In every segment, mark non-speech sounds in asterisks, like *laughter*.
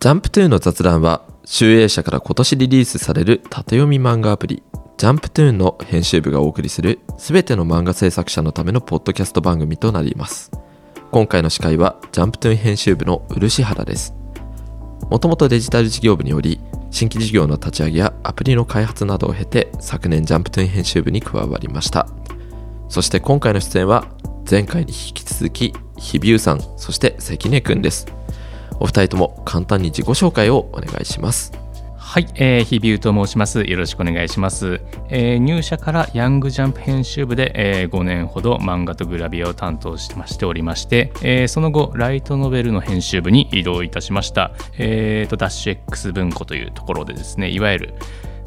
ジャンプトゥーンの雑談は、集英社から今年リリースされる縦読み漫画アプリ、ジャンプトゥーンの編集部がお送りする、すべての漫画制作者のためのポッドキャスト番組となります。今回の司会は、ジャンプトゥーン編集部の漆原です。もともとデジタル事業部により、新規事業の立ち上げやアプリの開発などを経て、昨年ジャンプトゥーン編集部に加わりました。そして今回の出演は、前回に引き続き、日比さん、そして関根くんです。お二人とも簡単に自己紹介をお願いします。はい、えー、日比と申します。よろしくお願いします。えー入社からヤングジャンプ編集部で、え5年ほど漫画とグラビアを担当してましておりまして、えーその後ライトノベルの編集部に移動いたしました。えーとダッシュ X 文庫というところでですね、いわゆる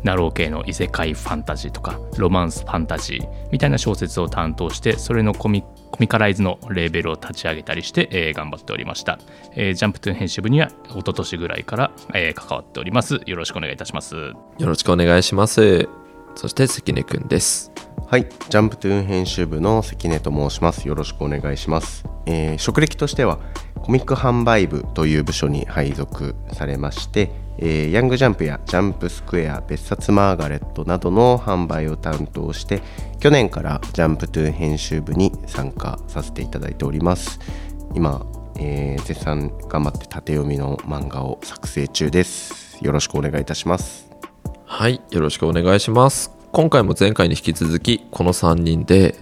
ナロー系の異世界ファンタジーとかロマンスファンタジーみたいな小説を担当してそれのコミコミカライズのレーベルを立ち上げたりして、えー頑張っておりました、えージャンプトゥーン編集部には一昨年ぐらいから、えー関わっておりますよろしくお願いいたしますよろしくお願いします。そして関根くんです。はい、ジャンプトゥーン編集部の関根と申します。よろしくお願いします。えー職歴としてはコミック販売部という部署に配属されまして、えーヤングジャンプやジャンプスクエア、別冊マーガレットなどの販売を担当して、去年からジャンプトゥーン編集部に参加させていただいております。今、えー絶賛頑張って縦読みの漫画を作成中です。よろしくお願いいたします。はい、よろしくお願いします。今回も前回に引き続き、この3人で、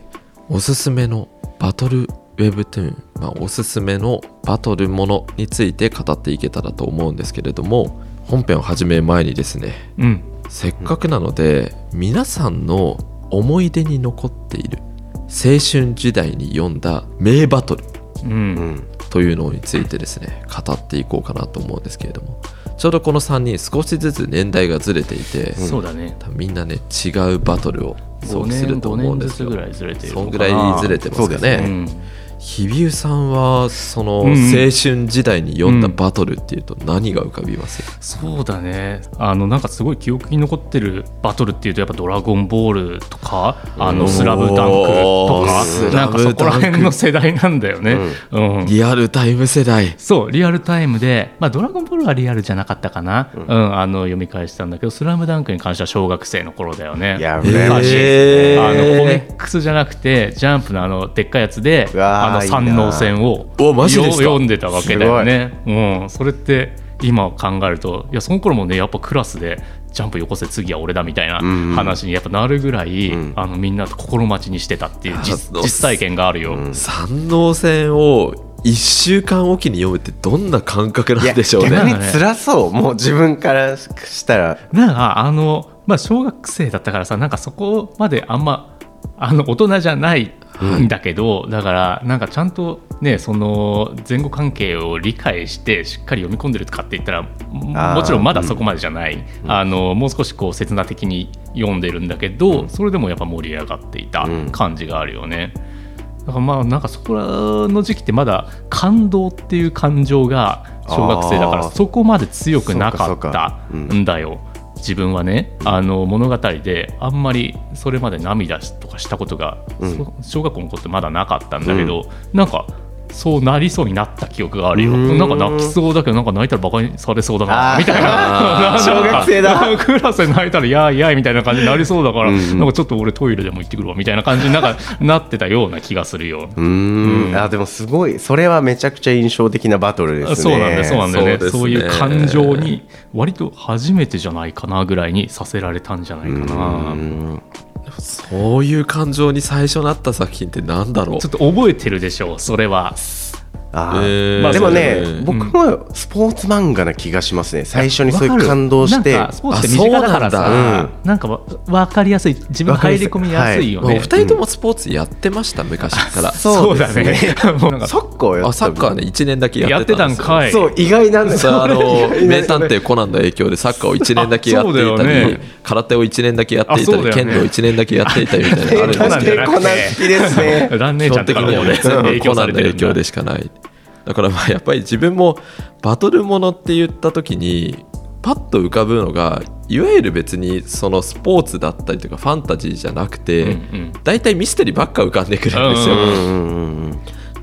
おすすめのバトルウェブトゥーン、まあ、おすすめのバトルものについて語っていけたらと思うんですけれども、本編を始める前にですね、うん。せっかくなので、皆さんの思い出に残っている青春時代に読んだ名バトル。うん。うん、というのについてですね語っていこうかなと思うんですけれども。ちょうどこの3人少しずつ年代がずれていて、そうだね。多分みんなね違うバトルを想5起する年5と思うん年ですよ。ずつぐらいずれてるそんのかな。ぐらいずれてますかそうですね。うん日比さんはその青うん。春時代に読んだバトルっていうと何が浮かびます、そうだね。あのなんかすごい記憶に残ってるバトルっていうとやっぱ「ドラゴンボール」とか「あのスラムダンク」とかなんかそこら辺の世代なんだよね。うん。リアルタイム世代。そうリアルタイムで、まあ、ドラゴンボールはリアルじゃなかったかな、うん。あの読み返したんだけど「スラムダンクに関しては小学生の頃だよね。いや。あのコミックスじゃなくてジャンプのあのでっかいやつでうわーあの三能線を読んでたわけだよね。うん、それって今考えるといやその頃もねやっぱクラスでジャンプよこせ次は俺だみたいなうん話にやっぱなるぐらい、ん。あのみんなと心待ちにしてたっていう実実体験があるよ。三能線を1週間おきに読むってどんな感覚なんでしょうね。逆に辛そう。もう自分からしたら。なんかあの、まあ、小学生だったからさなんかそこまであんまあの大人じゃないん。だけど、だからなんかちゃんとねその前後関係を理解してしっかり読み込んでるとかって言ったらもちろんまだそこまでじゃない、あのもう少しこう刹那的に読んでるんだけど、それでもやっぱ盛り上がっていたうん。感じがあるよね。だからまあなんかそこらの時期ってまだ感動っていう感情が小学生だからそこまで強くなかったんだよ。自分はねあの物語であんまりそれまで涙とかしたことが、うん。そ小学校の頃ってまだなかったんだけど、なんかそうなりそうになった記憶があるよ。うん。なんか泣きそうだけどなんか泣いたらバカにされそうだなみたいな。*laughs* 小学生だ。クラスで泣いたらやーやーみたいな感じになりそうだから、うんうん。なんかちょっと俺トイレでも行ってくるわみたいな感じになんかなってたような気がするよ。うーん。あでもすごいそれはめちゃくちゃ印象的なバトルですね。そうなんだよそうなんだよね。ね。そういう感情に割と初めてじゃないかなぐらいにさせられたんじゃないかうな。そういう感情に最初なった作品ってなんだろう？ちょっと覚えてるでしょうそれは。あー。えー。まあでもね、うん僕もスポーツ漫画な気がしますね。最初にそういう感動して。なんかスポーツって身近だからあそうさなんなん。かわ分かりやすい。自分入り込みやすいよね。まあお二人ともスポーツやってました？昔から。*laughs* そうですね。もうなんかサッカーやってたあサッカーね1年だけややってたんですよ。たんかい。そう意外なんですそうあの名探偵コナンの影響でサッカーを1年だけやっていたり、だよね。空手を1年だけやっていたり、ね。剣道1年だけやっていたりみたいなのがあるんですけど。*laughs* コナン好きですね。*laughs* 基本的にはね。コナンの影響でだ。しかないだからまあやっぱり自分もバトルものって言った時にパッと浮かぶのがいわゆる別にそのスポーツだったりとかファンタジーじゃなくて、うんうん。大体ミステリーばっか浮かんでくるんですよ、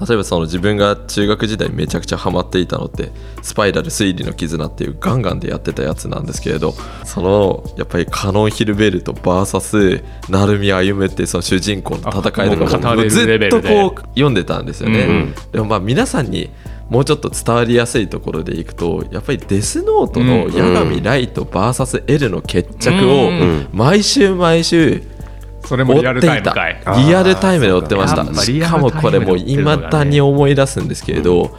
例えばその自分が中学時代めちゃくちゃハマっていたのってスパイラル推理の絆っていうガンガンでやってたやつなんですけれどそのやっぱりカノン・ヒルベルト VS 成海歩夢っていうその主人公の戦いとかもずっとこう読んでたんですよね、うんでもまあ皆さんにもうちょっと伝わりやすいところでいくとやっぱりデスノートの八神ライト VSL の決着をうん。毎週毎週それもリアル追っていた。タイムかいリアルタイムで追ってました。しか。もこれもうやっぱリアルタイムで追ってるのがね。未だに思い出すんですけれど、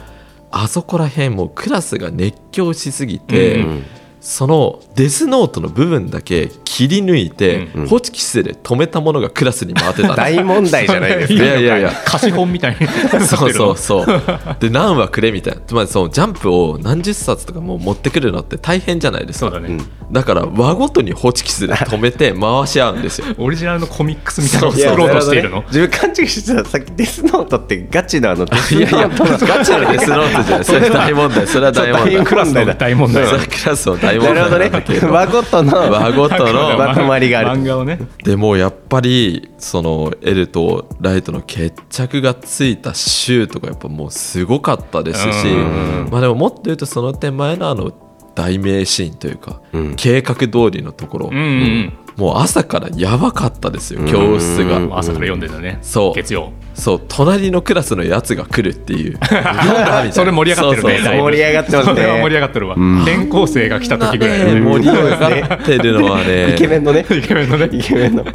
あそこら辺もうクラスが熱狂しすぎて、うんそのデスノートの部分だけ切り抜いて、うん。ホチキスで止めたものがクラスに回ってた。んです大問題じゃないですいかやいやいや。貸本みたいにそうそうそう。で何話くれみたいな。つまりそのジャンプを何十冊とかもう持ってくるのって大変じゃないですか。そうだね、だから輪ごとにホチキスで止めて *laughs* 回し合うんですよ。オリジナルのコミックスみたいなのをそう作ろうとしているの？ね自分勘違いしてたさっきデスノートってガチの。あのデスノい。やいやートのガチのデスノートじゃないそれ大問題。それは大問題。クラスの大問題それはクラスの大問なるほどね。題なんだけど *laughs* 輪ごとの輪ごとのまとまりがある。漫画をね。でもやっぱりその L とライトの決着がついた週とかやっぱもうすごかったですしうん。まあでももっと言うとその点前のあの題名シーンというか、うん。計画通りのところ、うんうんもう朝からやばかったですよ教室が、うん。朝から読んでたね。そう。月曜。そう。隣のクラスのやつが来るっていう。*laughs* それ盛り上がってるねそうそうだいぶ。盛り上がってますね。それは盛り上がってるわ、ん。転校生が来た時ぐらい。ね盛り上がってるのはね。*laughs* イケメンのね。イケメンのね。イケメンの。ちょ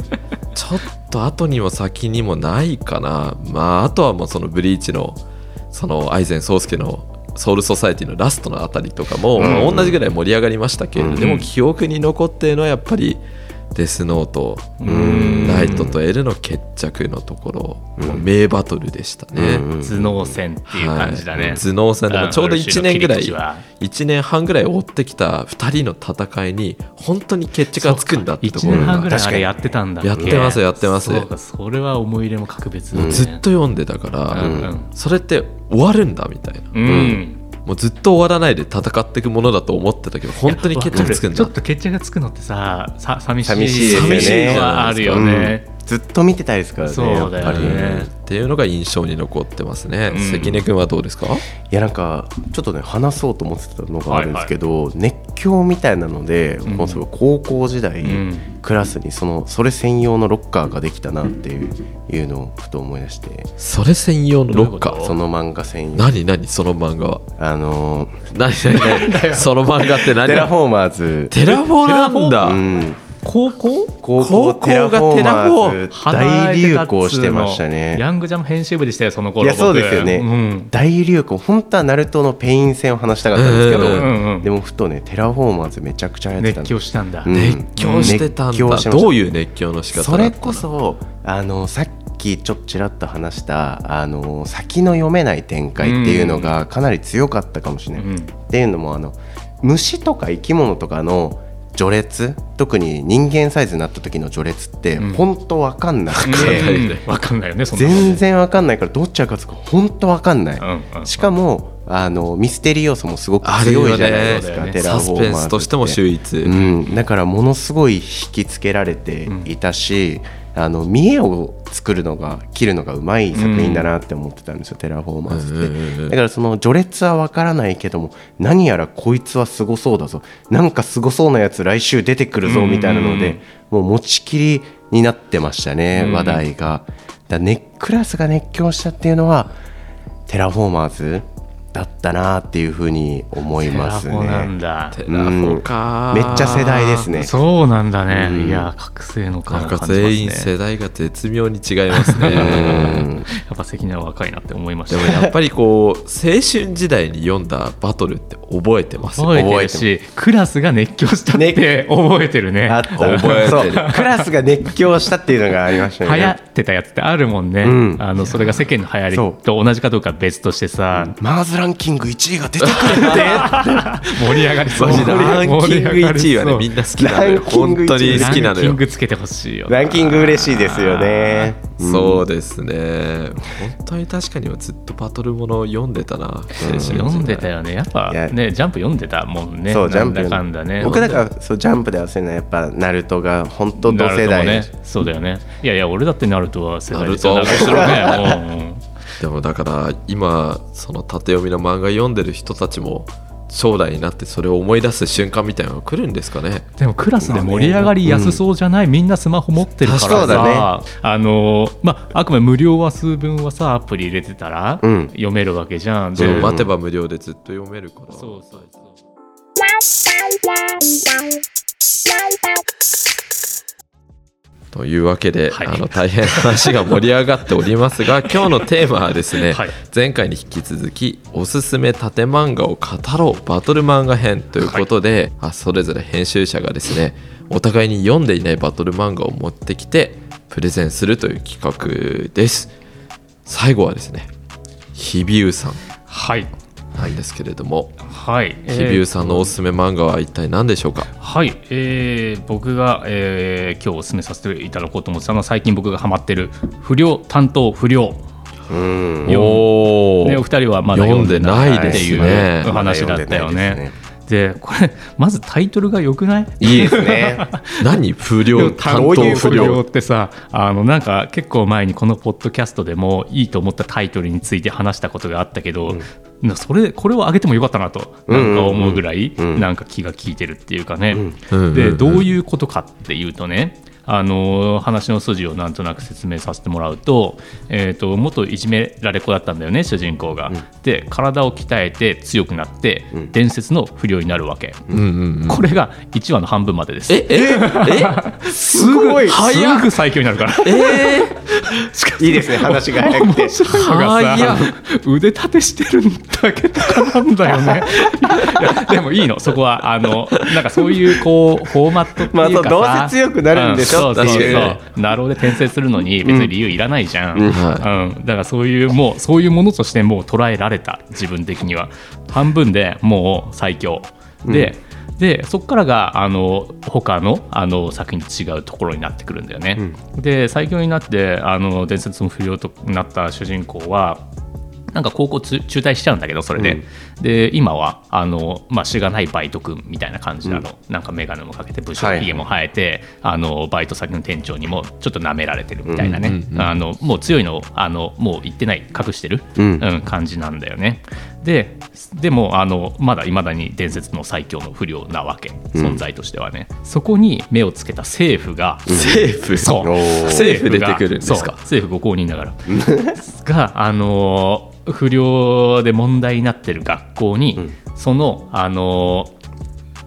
っと後にも先にもないかな。まああとはもうそのブリーチのその愛禅宗介のソウルソサエティのラストのあたりとかも、まあ同じぐらい盛り上がりましたけれど、うん。でも記憶に残っているのはやっぱりデスノート、ん。ライトと L の決着のところ、もう名バトルでしたね。うん。頭脳戦っていう感じだね、はい。頭脳戦でもちょうど1年ぐらいある種の切り口は。1年半ぐらい追ってきた2人の戦いに本当に決着がつくんだってとこ1ろ年半ぐらいがあれやってたんだやってますやってます。それは思い入れも格別だね。ずっと読んでたから、うんうん。それって終わるんだみたいな、うんもうずっと終わらないで戦っていくものだと思ってたけど本当に決着つくんだちょっと決着がつくのってささ寂しい寂しいですよね。寂しいのはあるよね、ずっと見てたいですからねそうだよね。やっぱりっていうのが印象に残ってますね、うん。関根君はどうですか？いやなんかちょっとね話そうと思ってたのがあるんですけど、熱狂みたいなので、ん。このその高校時代、うん。クラスにそのそれ専用のロッカーができたなっていういうのをふと思い出して。それ専用のロッカー？その漫画専用。何何？その漫画は？あの何何？何 *laughs* その漫画って何？テラフォーマーズ。テラフォなんだ、うん高校？高校高校がテラフォーマーズ大流行してましたね。ヤングジャンプ編集部でしたよその頃いやそうですよね、うん。大流行本当はナルトのペイン戦を話したかったんですけど、うんうんうん。でもふとねテラフォーマーズめちゃくちゃやってた熱んで狂したんだ、うん。熱狂してたんだ、どういう熱狂の仕方それこそあのさっきちょっとちらっと話したあの先の読めない展開っていうのがかなり強かったかもしれない。うん。っていうのもあの虫とか生き物とかの序列？特に人間サイズになった時の序列ってうん。本当わかんなくて、わかんないよね全然わかんないからどっちが勝つか本当わかんない、うんうん。しかもあのミステリー要素もすごくあるよね強いじゃないですか、ね。テラサスペンフォーマーズって。スとしても秀逸、うん、だからものすごい引きつけられていたし、あの見得を作るのが切るのがうまい作品だなって思ってたんですよ、テラフォーマーズって、うんうんうんうん。だからその序列は分からないけども何やらこいつはすごそうだぞ。なんかすごそうなやつ来週出てくるぞみたいなので、もう持ちきりになってましたね、うん。話題が。だね、クラスが熱狂したっていうのはテラフォーマーズだったなっていうふうに思いますテラフだテラフォか、めっちゃ世代ですね。そうなんだね、うん。いや覚醒の感なんか感じますね。全員世代が絶妙に違いますね。うん。やっぱ関根は若いなって思いましでたもやっぱりこう青春時代に読んだバトルって覚えてますよ覚えてるしクラスが熱狂したって覚えてるね。あった。覚えてる。そう。クラスが熱狂したっていうのがありましたよ流行ねってたやつってあるもんね、うん。あのそれが世間の流行りと同じかどうかは別としてさ、マーズランキング1位が出てくるって。*laughs* 盛り上がりそう。ランキング盛り上がりそう。1位はねみんな好きなのよ。本当に好きなランキンのよグつけてほしいよランキング嬉しいですよね。そうですね。本当に確かにずっとバトルもの読んでたな。青春時代読んでたよね。やっぱねジャンプ読んでたもんね。そうジャンプなんだかんだね。僕だからそうジャンプで忘れないやっぱナルトが本当同世代。ね。そうだよね。いやいや俺だってナルトは世代ですよ。ナルト長い。しろね。うんうんでもだから今その縦読みの漫画読んでる人たちも将来になってそれを思い出す瞬間みたいなのが来るんですかね。でもクラスで盛り上がりやすそうじゃない、みんなスマホ持ってるからそうださ、あのまああくまで無料話数分はさアプリ入れてたら、うん。読めるわけじゃん。ででも待てば無料でずっと読めるから。そうそうそうというわけで、はい。あの大変話が盛り上がっておりますが *laughs* 今日のテーマはですね、はい。前回に引き続きおすすめ縦漫画を語ろうバトル漫画編ということで、あそれぞれ編集者がですねお互いに読んでいないバトル漫画を持ってきてプレゼンするという企画です。最後はですね日比喩さんはい。なんですけれども、はい。日比喩さんのおすすめ漫画は一体何でしょうか、はい、えー僕が、えー今日お勧めさせていただこうと思ってたのは最近僕がハマってる不良担当不良、うん。よおね、お二人はまだ読んでないっていう話だったよね。でこれまずタイトルが良くない？いいですね。*laughs* 何？不良 *laughs* 担当不良。ってさあのなんか結構前にこのポッドキャストでもいいと思ったタイトルについて話したことがあったけど、なそれこれを上げてもよかったなとなんか思うぐらいうん。なんか気が利いてるっていうかね、でどういうことかっていうとねあの話の筋をなんとなく説明させてもらうと,、えー、と元いじめられっ子だったんだよね主人公が。で体を鍛えて強くなって、伝説の不良になるわけ、うんうんうん。これが1話の半分までです。えええ？すごい。すぐ最強になるから。えいいですね話が早くて腕立てしてるだけとかなんだよね。でもいいの。そこはあのなんかそういうこうフォーマットっていうかさ、まあどうせ強くなるんでしょうんそうそうっていう。そうナローで転生するのに別に理由いらないじゃん、うん。はだからそういうもうそういうものとしてもう捉えられた自分的には。半分でもう最強。で、でそこからがあの他のあの作品と違うところになってくるんだよね。で最強になってあの伝説の不良となった主人公はなんか高校つ中退しちゃうんだけどそれで、で今はあの、まあ、しがないバイト君みたいな感じなの、なんか眼鏡もかけて武将はいひげも生えて、あのバイト先の店長にもちょっと舐められてるみたいなね、うんうんうんあのもう強いのをあのもう言ってない隠してる、うん。うん感じなんだよねででもあのまだいまだに伝説の最強の不良なわけ存在としてはね、そこに目をつけた政府が、政府？そう。政府出てくるんですか？政府ご公認だから。*laughs* があのー不良で問題になってる学校に、そのあのー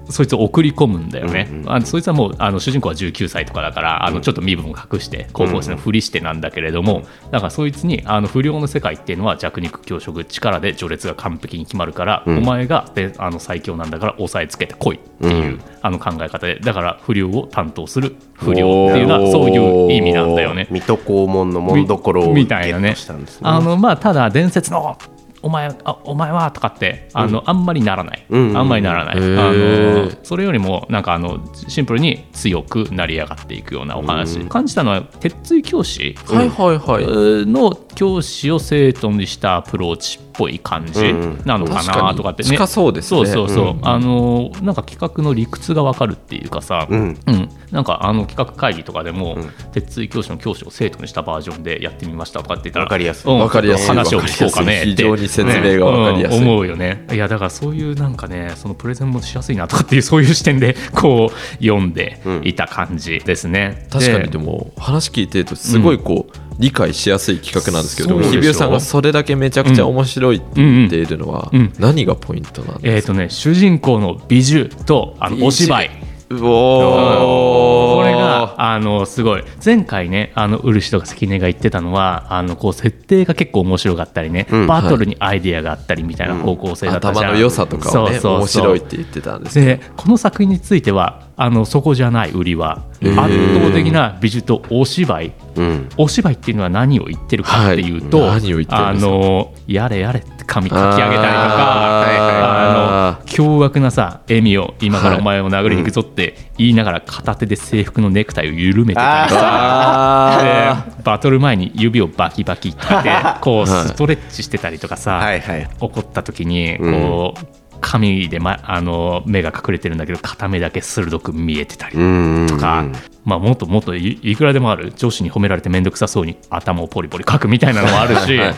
そいつを送り込むんだよね、あのそいつはもうあの主人公は19歳とかだからあのちょっと身分を隠して高校生のふりしてなんだけれども、だからそいつにあの不良の世界っていうのは弱肉強食力で序列が完璧に決まるから、お前がであの最強なんだから押さえつけてこいっていう、あの考え方でだから不良を担当する不良っていうのはそういう意味なんだよね。水戸黄門の門所をみたいなねトしたんですね。あのまあただ伝説のお前あお前はとかってあの、あんまりならない、うん。あんまりならない、へあーのそれよりもなんかあのシンプルに強く成り上がっていくようなお話、感じたのは鉄槌教師？はいはいはい。の教師を生徒にしたアプローチ。っぽい感じうんなのかなとかってね、近そうですね。そうそうそう、うん。あのなんか企画の理屈がわかるっていうかさ、うん。うん、なんかあの企画会議とかでも、うん。鉄槌教師の教師を生徒にしたバージョンでやってみましたとかって言ったらわかりやすい。うん。わかりやすい。話を聞こうかね非常に説明がわかりやすい。思うよね。いやだからそういうなんかねそのプレゼンもしやすいなとかっていうそういう視点でこう読んでいた感じですね、確かにでも話聞いてるとすごいこう、理解しやすい企画なんですけど、日比喩さんがそれだけめちゃくちゃ面白いって言っているのはうん。うん。何がポイントなんですか、とね主人公の美獣とあのお芝居。うおー。これがあのすごい。前回ねあの漆とか関根が言ってたのはあのこう設定が結構面白かったりね、うんバトルにアイディアがあったりみたいな方向性だったじゃん、頭の良さとかをね面白いって言ってたんですでこの作品についてはあのそこじゃない売りは圧倒的な美術とお芝居うんお芝居っていうのは何を言ってるかっていうと、はいあのやれやれって髪かき上げたりとかあの凶悪なさ笑みを今からはいお前を殴りに行くぞって言いながら片手で制服のネクタイを緩めてたりさバトル前に指をバキバキってこうはいストレッチしてたりとかさ、はいはい。怒った時にこう、髪で、ま、あの目が隠れてるんだけど片目だけ鋭く見えてたりうんとか、まあ、もっともっといいくらでもある。女子に褒められて面倒くさそうに頭をポリポリ描くみたいなのもあるし、はい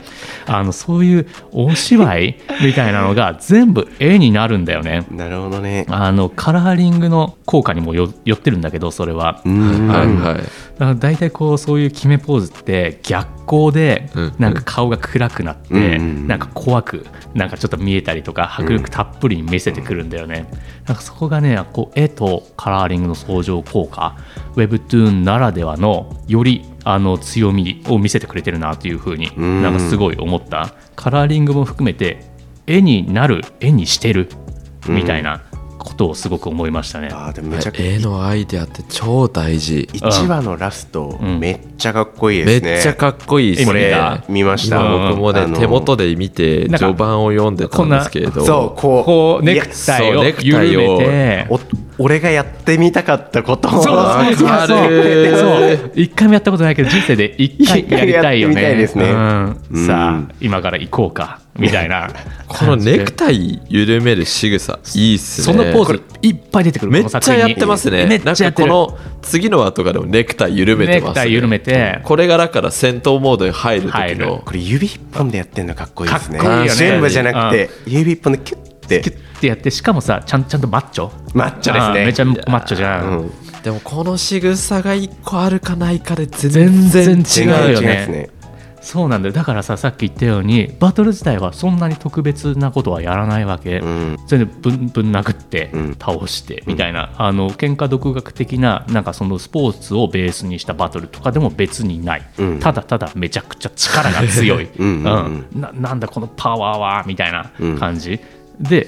あのそういうお芝居 *laughs* みたいなのが全部絵になるんだよね。なるほどね。あのカラーリングの効果にもよ寄ってるんだけどそれは。うん。はいはい。だから大体こうそういう決めポーズって逆光でうん。なんか顔が暗くなって、うんうんなんか怖くなんかちょっと見えたりとか迫力たっぷりに見せてくるんだよね、なんかそこがねこう絵とカラーリングの相乗効果 Webtoon ならではのよりあの強みを見せてくれてるなというふうにん。なんかすごい思った。カラーリングも含めて絵になる絵にしてるみたいなことをすごく思いましたね、でもめちゃく絵のアイデアって超大事。1話のラスト、うん。めっちゃかっこいいめですね。っちゃかっこいいですね。た見ました。今僕もね手元で見て序盤を読んでたんですけれど。そうこうこうネクタイを緩めてお俺がやってみたかったことをそうそうそうそう。わかるそう。一回もやったことないけど人生で一回やりたいよね。ですね。うん。うん。さあ今から行こうかみたいな。このネクタイ緩める仕草いいっすね。そのポーズいっぱい出てくる。めっちゃやってますね。めっなんちゃやってる。かこの次の話とかでもネクタイ緩めてますね。ネクタイ緩めて。これがだから戦闘モードに入る入る時の。これ指一本でやってんのかっこいいですね。かっこいいよね。全部じゃなくて指一本でキュッて。キュッてやってしかもさちゃんちゃんとマッチョ？マッチョですね。めちゃマッチョじゃん、うん。でもこの仕草が1個あるかないかで全全然然違うよ全然ですね。そうなんだよ。だからささっき言ったようにバトル自体はそんなに特別なことはやらないわけ、うん。それでぶんぶん殴ってうん。倒してみたいな、あの喧嘩独学的ななんかそのスポーツをベースにしたバトルとかでも別にない、うん。ただただめちゃくちゃ力が強い。うん。うん。うん。ななんだこのパワーはみたいな感じで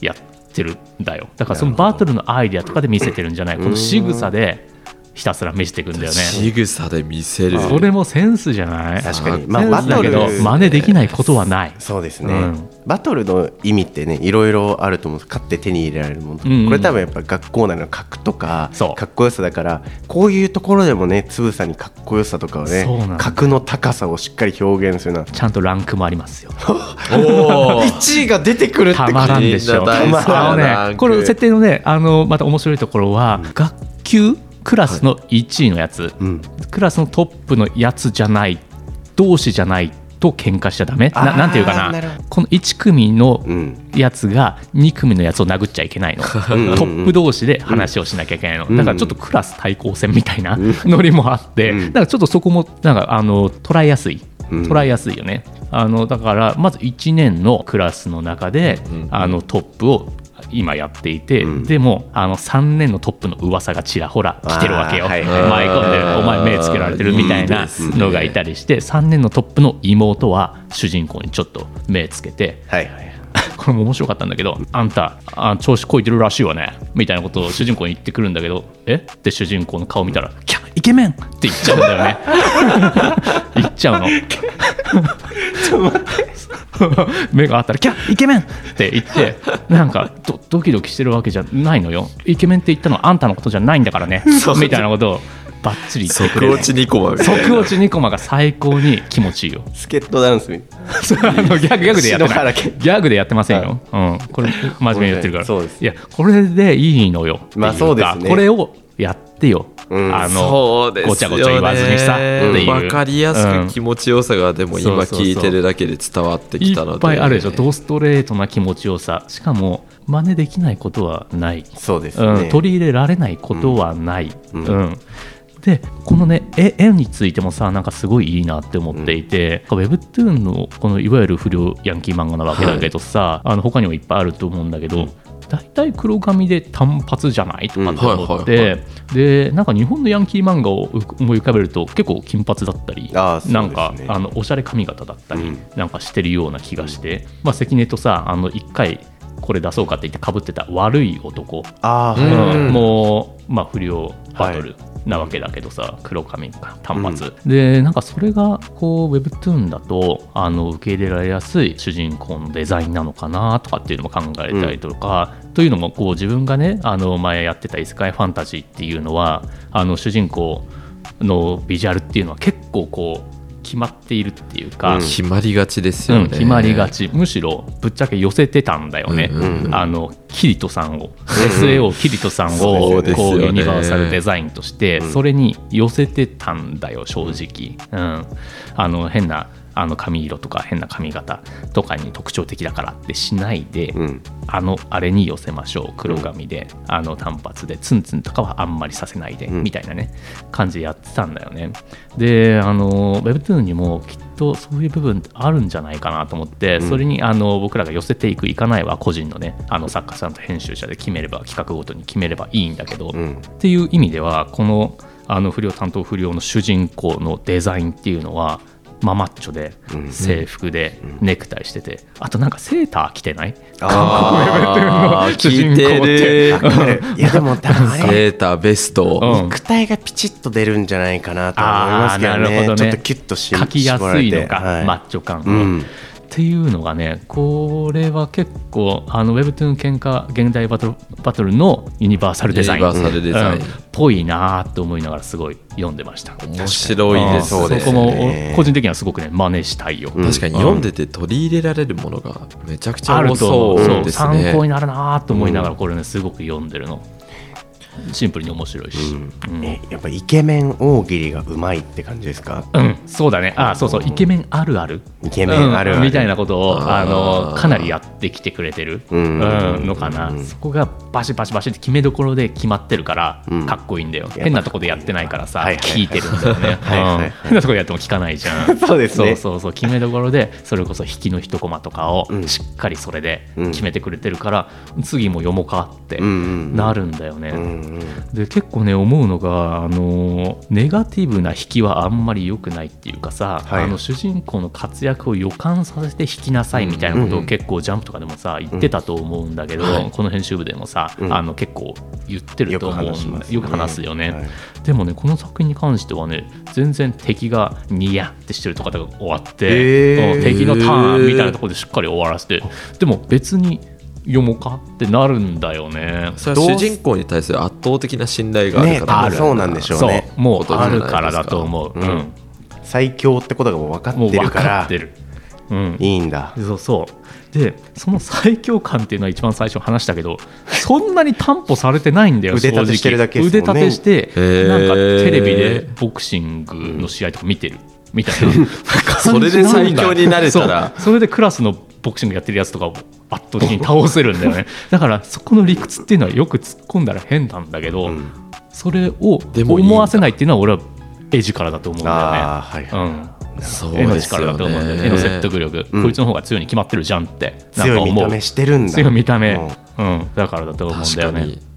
やってるんだよ。だからそのバトルのアイデアとかで見せてるんじゃない。この仕草でひたすら見せていくんだよね。仕草で見せる。それもセンスじゃない？確かに。セまあンスだけどバトル。真似できないことはない。そうですね、うん。バトルの意味ってねいろいろあると思うんです。勝って手に入れられるものとか、うん。うんこれ多分やっぱ学校内の格とかそう。かっこよさだからこういうところでもねつぶさにかっこよさとかをね格の高さをしっかり表現するのは。ちゃんとランクもありますよ。*laughs* おー。1位が出てくるってたまらんでしょ。みん。な大好きなあねこれ設定のねあのまた面白いところは、学級クラスの1位のやつ、うん。クラスのトップのやつじゃない同士じゃないと喧嘩しちゃダメ？あーななんていうかな？この1組のうん。やつが2組のやつを殴っちゃいけないの、*laughs* んうんトップ同士で話をしなきゃいけないの、ん。だからちょっとクラス対抗戦みたいなノリもあって、うん。だからちょっとそこもなんかあの捉えやすい。うん。捉えやすいよね、あのだからまず1年のクラスの中で、うん。あのトップを今やっていて、うん。でもあの3年のトップの噂がちらほら来てるわけよ、はい。はい舞い込んでるお前目つけられてるみたいなのがいたりして3年のトップの妹は主人公にちょっと目つけてはい。*laughs* これも面白かったんだけど、あんた、あ調子こいてるらしいわね、みたいなことを主人公に言ってくるんだけど、え？って主人公の顔見たら、キャイケメンって言っちゃうんだよね。*laughs* 言っちゃうの。*laughs* *laughs* 目があったら、キャイケメンって言って、なんかドドキドキしてるわけじゃないのよ。イケメンって言ったのはあんたのことじゃないんだからね、みたいなことをバッチリ言ってくれる即落。ち2コマみたいな即落ち2コマが最高に気持ちいいよ。スケットダンスみたいな *laughs* ギャグでやってない。ギャグでやってませんよ。うん、これ真面目に言ってるから。いや、これでいいのよ。まあそうですねこれをやってよ。うんあのそうですよねごちゃごちゃ言わずにさ。分かりやすく気持ちよさがでも今聞いてるだけで伝わってうんいきたのでっぱいあるでしょ。ドストレートな気持ちよさ。しかも真似できないことはない。そうですうん、ね取り入れられないことはない。ううんんでこのね絵絵についてもさなんかすごいいいなって思っていて、ウェブトゥーンのこのいわゆる不良ヤンキー漫画なわけだけどさ、あの他にもいっぱいあると思うんだけど、大体黒髪で単発じゃないとかって思って、でなんか日本のヤンキー漫画を思い浮かべると結構金髪だったり、ね。なんかあのおしゃれ髪型だったりうん。なんかしてるような気がして、まあ、関根とさあの一回これ出そうかって言ってかぶってた悪い男。ああ、うん。もう、まあ、不良バトルなわけだけどさ、黒髪か単発、でなんかそれがこう Webtoon だとあの受け入れられやすい主人公のデザインなのかなとかっていうのも考えたりとか、というのもこう自分がねあの前やってた異世界ファンタジーっていうのはあの主人公のビジュアルっていうのは結構こう決まっているっていうか、うん。決まりがちですよね、うん、決まりがち。むしろぶっちゃけ寄せてたんだよね、うんうんうん。あのキリトさんを、*laughs* SAO キリトさんをね。こうユニバーサルデザインとしてうん。それに寄せてたんだよ正直、うん、あの変なあの髪色とか変な髪型とかに特徴的だからってしないで、うん。あのあれに寄せましょう。黒髪で、あの単発でツンツンとかはあんまりさせないで、うん。みたいなね感じでやってたんだよね。であの Webtoon にもきっとそういう部分あるんじゃないかなと思って、うん。それにあの僕らが寄せていくいかないは個人のねあの作家さんと編集者で決めれば企画ごとに決めればいいんだけど、うん。っていう意味ではこのあの不良担当不良の主人公のデザインっていうのはママッチョでうん制服でネクタイしてて、あとなんかセーター着てない？あー。主人公聞いてるわかるいやでも多分あれセーターベスト、うん。肉体がピチッと出るんじゃないかなとは思いますけどあーなるほどね。ねちょっとキュッとし書きやすいのか、はい。マッチョ感っていうのがねこれは結構あの Webtoon 喧嘩現代バトルバトルのユニバーサルデザインユニバーサルデザイン。うんぽいなと思いながらすごい読んでました。面白いですそうですこね。も個人的にはすごくね真似したいよ、うん。確かに読んでて取り入れられるものがめちゃくちゃある多そう。です参ね考になるなと思いながらこれねすごく読んでるのシンプルに面白いし、うん。えやっぱイケメン大喜利がうまいって感じですか？うん。そうだね。あそうそう。イケメンあるある。イケメンあるある。うんみたいなことをああのーかなりやってきてくれてる、うん。うん。のかな、うん。そこがバシバシバシって決めどころで決まってるから、うん。かっこいいんだよ。ぱ変なとこでやってないからさ、聞いてるんだよね。*laughs* はい変なとこでやっても聞かないじゃん。*laughs* そうですね。そうそうそう。決めどころでそれこそ引きの一コマとかをうん。しっかりそれでうん。決めてくれてるから、次も読もうかってなるんだよね、うんうん。で結構ね思うのがあのネガティブな引きはあんまり良くないっていうかさ、はい。あの主人公の活躍を予感させて引きなさいみたいなことうんを結構ジャンプとかでもさ言ってたと思うんだけど、はい。この編集部でもさ、うん。あの結構言ってるよくと思う話しますよく話すよね、はい。でもねこの作品に関してはね全然敵がニヤってしてるとかで終わって、へー。うん敵のターンみたいなところでしっかり終わらせてでも別に読もうかってなるんだよね。それは主人公に対する圧倒的な信頼があるから。ねそうなんでしょうね。もうあるからだと思う、ううん。ん最強ってことがもう分かってるから。かってる、うん、いいんだ。そうそう。でその最強感っていうのは一番最初話したけどそんなに担保されてないんだよ腕立てしてるだけね。腕立てしてなんかテレビでボクシングの試合とか見てる。みたいな。*laughs* それで最強になれたら。そう。それでクラスのボクシングやってるやつとかを圧倒的に倒せるんだよね。*laughs* だからそこの理屈っていうのはよく突っ込んだら変なんだけど、うん。それを思わせないっていうのは俺は絵力だと思うんだよね。ああはいはいうん。そう絵の力だと思うんだよね。ね絵の説得力、うん。こいつの方が強いに決まってるじゃんって強い見た目してるんだ。強い見た目、うん。うん、だからだと思うんだよね。確かに。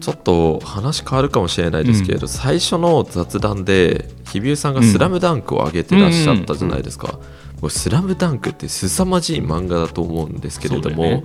ちょっと話変わるかもしれないですけれど、最初の雑談で日比さんが「スラムダンクを上げてらっしゃったじゃないですか、これスラムダンクって凄まじい漫画だと思うんですけれども、ね。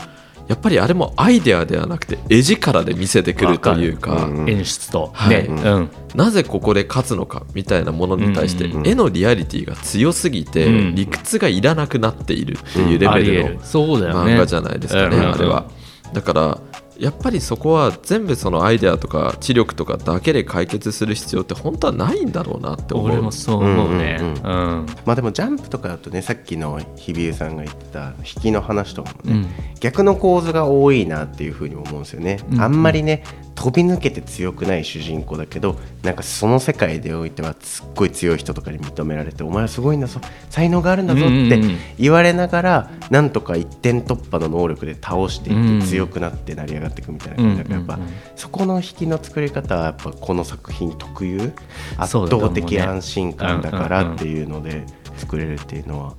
やっぱりあれもアイデアではなくて絵力で見せてくるというかうん演出と、はい。ね、うん。なぜここで勝つのかみたいなものに対して絵のリアリティが強すぎてうん。理屈がいらなくなっているっていうレベルの漫画じゃないですかね、うん。あれは。だからやっぱりそこは全部そのアイデアとか知力とかだけで解決する必要って本当はないんだろうなって思う。俺もそう思うねうんうんうん。まあでもジャンプとかだとねさっきの日比さんが言ってた引きの話とかもね、うん。逆の構図が多いなっていうふうに思うんですよね、うん。あんまりね飛び抜けて強くない主人公だけどなんかその世界でおいてはすっごい強い人とかに認められてお前はすごいんだぞ才能があるんだぞって言われながらなんとか一点突破の能力で倒していうん。って強くなって成り上がっていくみたいな感じ。だからやっぱそこの引きの作り方はやっぱこの作品特有圧倒的安心感だからっていうので作れるっていうのは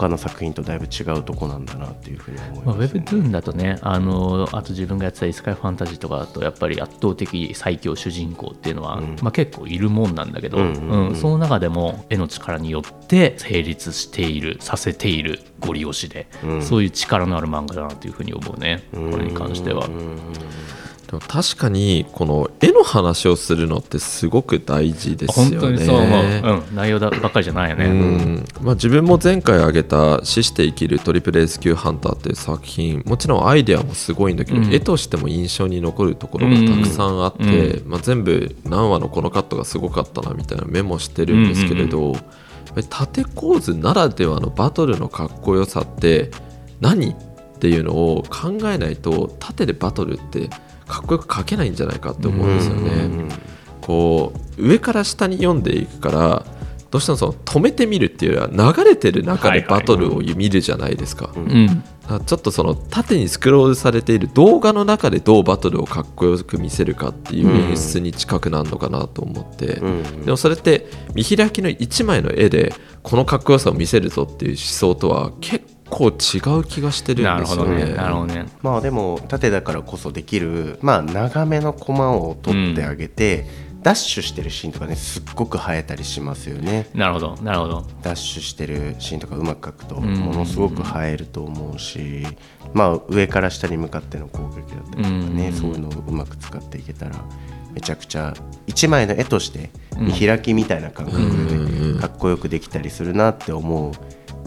他の作品とだいぶ違うとこなんだなっていうふうに思いまあ、ます、ね Webtoon だとねあのあと自分がやってた異世界ファンタジーとかだとやっぱり圧倒的最強主人公っていうのは、うん。まあ、結構いるもんなんだけど、うんうんうん。うんその中でも絵の力によって成立しているさせているゴリ押しで、うん。そういう力のある漫画だなというふうに思うね。これに関しては。うん。うんうんでも確かにこの絵の話をするのってすごく大事ですよね。本当にそう思う、うん、内容だばっかりじゃないよね。うん。まあ、自分も前回挙げた「死して生きるトリプル S 級ハンター」っていう作品もちろんアイデアもすごいんだけど、うん。絵としても印象に残るところがたくさんあって、まあ、全部何話のこのカットがすごかったなみたいなメモしてるんですけれど、ぱり縦構図ならではのバトルのかっこよさって何っていうのを考えないと縦でバトルってかっこよく書けないんじゃないかって思うんですよね。うん。こう上から下に読んでいくからどうしてもその止めてみるっていうよりは流れてる中でバトルを見るじゃないですか。ちょっとその縦にスクロールされている動画の中でどうバトルをかっこよく見せるかっていう演出に近くなるのかなと思って、うん。でもそれって見開きの1枚の絵でこのかっこよさを見せるぞっていう思想とは結構違う気がしてるなんるほどですよね。ね。なるほどね。まあでも縦だからこそできるまあ長めのコマを取ってあげて、ダッシュしてるシーンとかねすっごく映えたりしますよね。なるほどなるほど。ダッシュしてるシーンとかうまく描くとんものすごく映えると思うし、まあ上から下に向かっての攻撃だったりとかね、うん。そういうのをうまく使っていけたらめちゃくちゃ一枚の絵として見開きみたいな感覚でかっこよくできたりするなって思う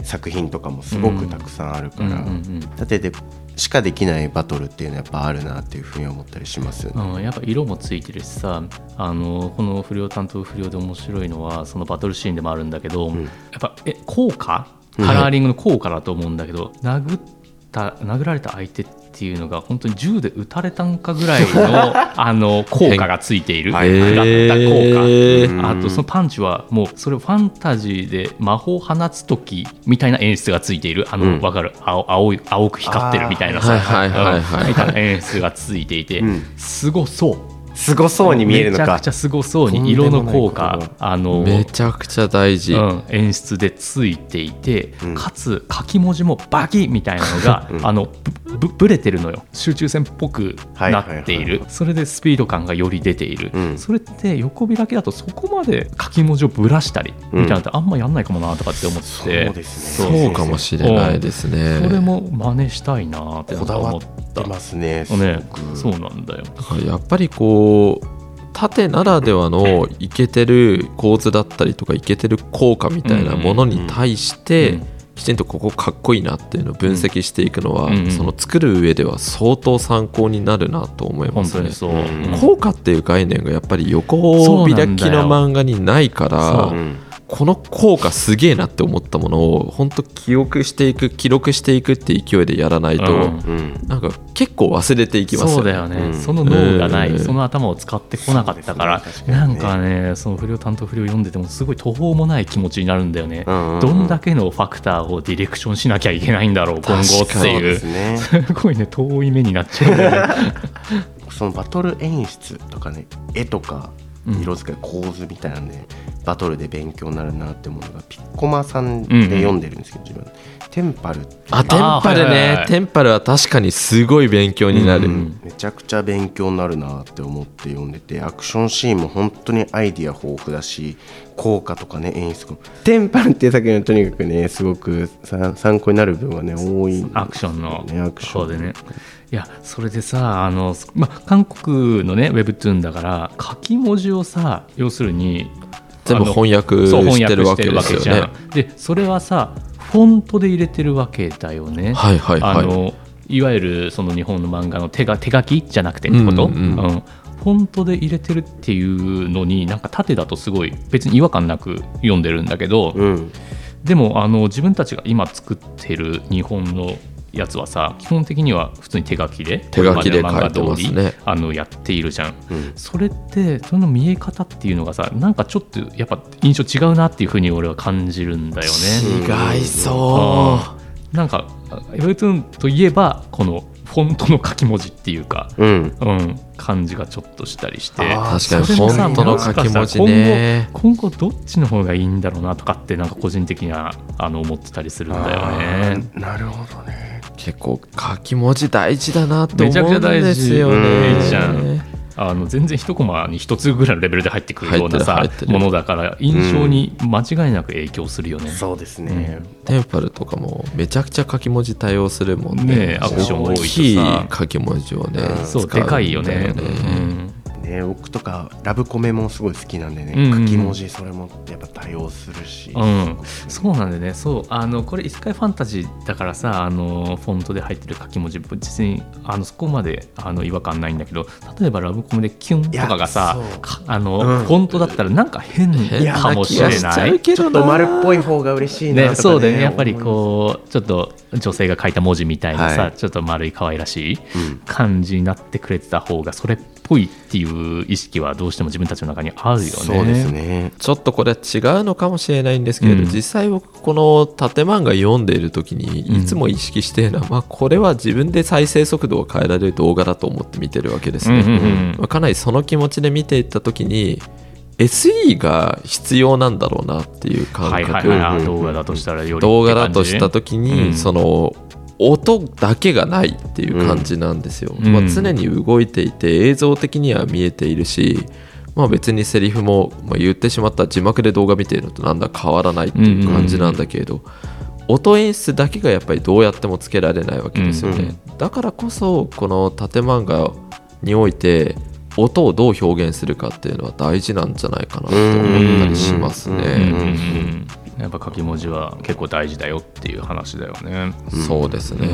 作品とかもすごくたくさんあるから、うんうんうん縦でしかできないバトルっていうのはやっぱあるなっていうふうに思ったりしますよね。うん、やっぱ色もついてるしさあのこの不良担当不良で面白いのはそのバトルシーンでもあるんだけど、やっぱえ効果？カラーリングの効果だと思うんだけど、殴った殴られた相手っていうのが本当に銃で撃たれたんかぐらいの *laughs* あの効果がついている。だった効果、あとそのパンチはもうそれファンタジーで魔法を放つ時みたいな演出がついている。あの、わかる？青青い青く光ってるみたいなさ。はいはいみたいな演出がついていて、ん。すごそうすごそうに見えるのか。めちゃくちゃすごそうに色の効果あのめちゃくちゃ大事、うん、演出でついていて、ん。かつ書き文字もバキッみたいなのが、*laughs* あのぶぶぶれてるのよ。集中線っぽくなっている、はいはいはいそれでスピード感がより出ている、うん。それって横開きだとそこまで書き文字をぶらしたりみたいなのってあんまやんないかもなとかって思って、そうですね。そうかもしれないですね。それも真似したいなって。こだわったてますねすねごく、そうなんだよ。だからやっぱりこう縦ならではのイケてる構図だったりとかイケてる効果みたいなものに対してうんきちんとここかっこいいなっていうのを分析していくのは、うんうんその作る上では相当参考になるなと思いますね。本当に。そう、うんうん効果っていう概念がやっぱり横開きの漫画にないからこの効果すげえなって思ったものを本当記憶していく記録していくって勢いでやらないと、うん。うんなんか結構忘れていきますよね。そうだよね、うん。その脳がない、うん。その頭を使ってこなかったから、かなんかねその不良担当不良読んでてもすごい途方もない気持ちになるんだよね、どんだけのファクターをディレクションしなきゃいけないんだろう今後っていう。ですね。すごいね遠い目になっちゃうね。*laughs* そのバトル演出とかね絵とかうん色使い構図みたいなんで、バトルで勉強になるなって思うのがピッコマさんで読んでるんですけど、自分。テンパルってあテンパルあーはいはいはい。ねテンパルは確かにすごい勉強になる、うん。めちゃくちゃ勉強になるなって思って読んでてアクションシーンも本当にアイディア豊富だし効果とかね演出も。テンパルっていう作品はとにかくねすごくさ参考になる部分がね多いんですよね。アクションのねアクション。方でねいやそれでさあの、ま、韓国のねウェブトゥーンだから書き文字をさ要するに全部翻訳してるわけですよね。けじゃん。でそれはさフォントで入れてるわけだよね。はいはいはい。あのいわゆるその日本の漫画の手が手書き？じゃなくてってこと、うんうん。うん。フォントで入れてるっていうのになんか縦だとすごい別に違和感なく読んでるんだけど、うん。でもあの自分たちが今作ってる日本のやつはさ基本的には普通に手書きで手書きで漫画通り書いてますね。あのやっているじゃん。うん。それってその見え方っていうのがさなんかちょっとやっぱ印象違うなっていうふうに俺は感じるんだよね。違いそなんかウェブトゥーンといえばこのフォントの書き文字っていうか、うん。うん、感じがちょっとしたりして。確かにフそれもさォントの書き文字ね。今後今後どっちの方がいいんだろうなとかってなんか個人的にはあの思ってたりするんだよね。なるほどね結構書き文字大事だなって思めちゃくちゃうん大事。ですようん。ねいいじゃん。あの全然一コマに一つぐらいのレベルで入ってくるようなさものだから印象に間違いなく影響するよね。そうですね、テンパルとかもめちゃくちゃ書き文字対応するもんねねえアクション多いとさ。大きい書き文字をね、うんそう使でかいよね。うんねね僕とかラブコメもすごい好きなんでね、うんうんうん。書き文字それもやっぱ多用するし、うん、そうなんだよね。そうあのこれ異世界ファンタジーだからさあのフォントで入ってる書き文字実にあのそこまであの違和感ないんだけど例えばラブコメでキュンとかがさあの、うん。フォントだったらなんか変変かもしれな。い。ちょっと丸っぽい方が嬉しいなとか、ね、そうだよね。やっぱりこうちょっと女性が書いた文字みたいなさ、はい。ちょっと丸い可愛らしいうん。感じになってくれてた方がそれっぽいっていう意識はどうしても自分たちの中にあるよね。そうですね。ちょっとこれは違うのかもしれないんですけれど、うん。実際僕この縦漫画読んでいる時にうんいつも意識しているのは、まあ、これは自分で再生速度を変えられる動画だと思って見てるわけですね、うんうんうん。まあかなりその気持ちで見ていった時に SE が必要なんだろうなっていう感はい覚、はいはい、うん動画だとしたらより動画だとした時に、うん。その音だけがないっていう感じなんですよ、うん。まあ、常に動いていて映像的には見えているし、まあ、別にセリフも、まあ、言ってしまったら字幕で動画見ているのとなんだ変わらないっていう感じなんだけれど、音演出だけがやっぱりどうやってもつけられないわけですよね、だからこそこの縦漫画において音をどう表現するかっていうのは大事なんじゃないかなと思ったりしますうんうんね。やっぱ書き文字は結構大事だよっていう話だよね。そうですね、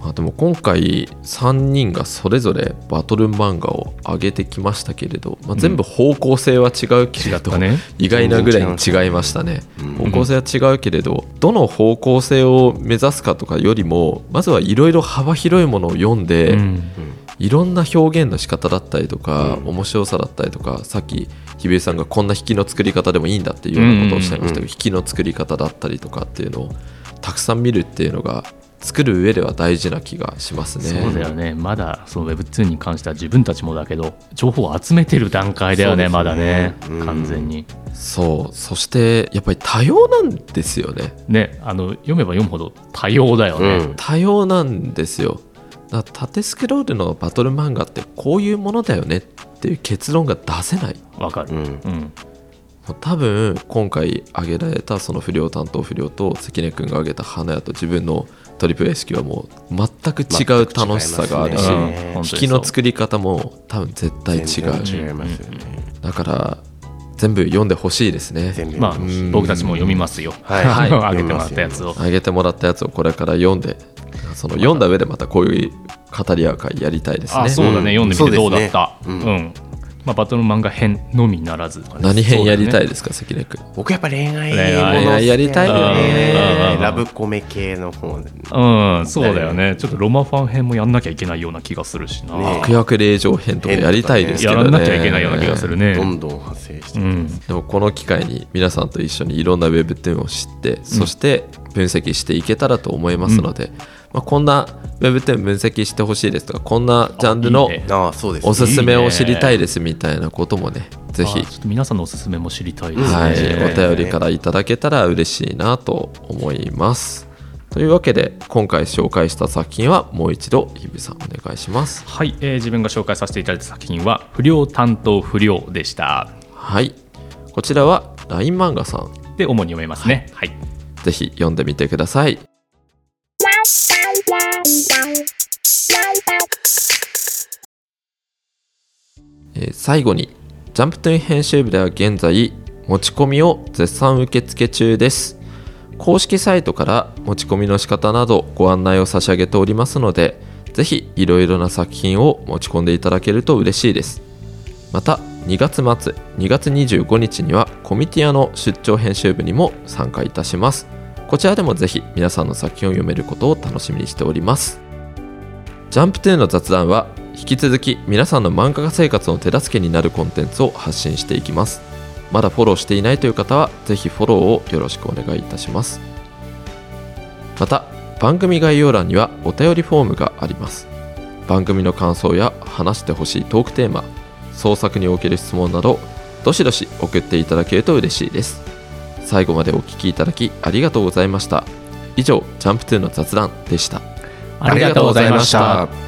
まあ、でも今回3人がそれぞれバトル漫画を上げてきましたけれど、まあ、全部方向性は違うけれど、意外なぐらいに違いましたね。方向性は違うけれどどの方向性を目指すかとかよりもまずはいろいろ幅広いものを読んで、うんいろんな表現の仕方だったりとか、面白さだったりとかさっき日比さんがこんな引きの作り方でもいいんだっていうようなことをおっしゃいましたけど、引きの作り方だったりとかっていうのをたくさん見るっていうのが作る上では大事な気がしますね。そうだよね。まだその Web2 に関しては自分たちもだけど情報を集めてる段階だよねね。まだね、うん。完全に。そう。そしてやっぱり多様なんですよね。ね。あの読めば読むほど多様だよね、うん。多様なんですよだ縦スクロールのバトル漫画ってこういうものだよねっていう結論が出せない。わかる、うん。うん。多分今回挙げられたその不良担当不良と関根君が挙げた花屋と自分のトリプル S 級はもう全く違う楽しさがあるし、引きの作り方も多分絶対違う。違います。よね、だから全部読んでほしいですね。全部まあ僕たちも読みますよ、はいあのはい。*laughs* 上げてもらったやつを。挙げてもらったやつをこれから読んでその読んだ上でまたこういう語り合う会やりたいですね。あそうだね、うん。読んでみてどうだった？そうですね。うん。まあ、バトル漫画編のみならず、何編やりたいでですか関根君？僕やっぱ恋愛恋愛もの恋愛やりたいよね。うんラブコメ系の方で。うん、そうだよね。ちょっとロマファン編もやんなきゃいけないような気がするしな。ね悪役令状編とかやりたいですけやどね。らなきゃいけないような気がするね。どんどん派生してる、うん、でもこの機会に皆さんと一緒にいろんな Web10 を知って、そして分析していけたらと思いますので、まあ、こんな Web10 分析してほしいですとかこんなジャンルのいいねああそうですねおすすめを知りたいですみたいなこともねぜひあちょっと皆さんのおすすめも知りたいですね。はい、ねお便りからいただけたら嬉しいなと思います。というわけで今回紹介した作品はもう一度日比さんお願いします。はい、えー自分が紹介させていただいた作品は「不良担当不良」でした。はい、こちらは LINE 漫画さんで主に読めますね。はい、ぜひ読んでみてください。えー最後にジャンプトゥーン編集部では現在持ち込みを絶賛受付中です。公式サイトから持ち込みの仕方などご案内を差し上げておりますのでぜひいろいろな作品を持ち込んでいただけると嬉しいです。また2月末2月25日にはコミティアの出張編集部にも参加いたします。こちらでもぜひ皆さんの作品を読めることを楽しみにしております。ジャンプ2の雑談は引き続き皆さんの漫画家生活の手助けになるコンテンツを発信していきます。まだフォローしていないという方はぜひフォローをよろしくお願いいたします。また番組概要欄にはお便りフォームがあります。番組の感想や話してほしいトークテーマ創作における質問などどしどし送っていただけると嬉しいです。最後までお聞きいただきありがとうございました。以上ジャンプ2の雑談でした。ありがとうございまし。た。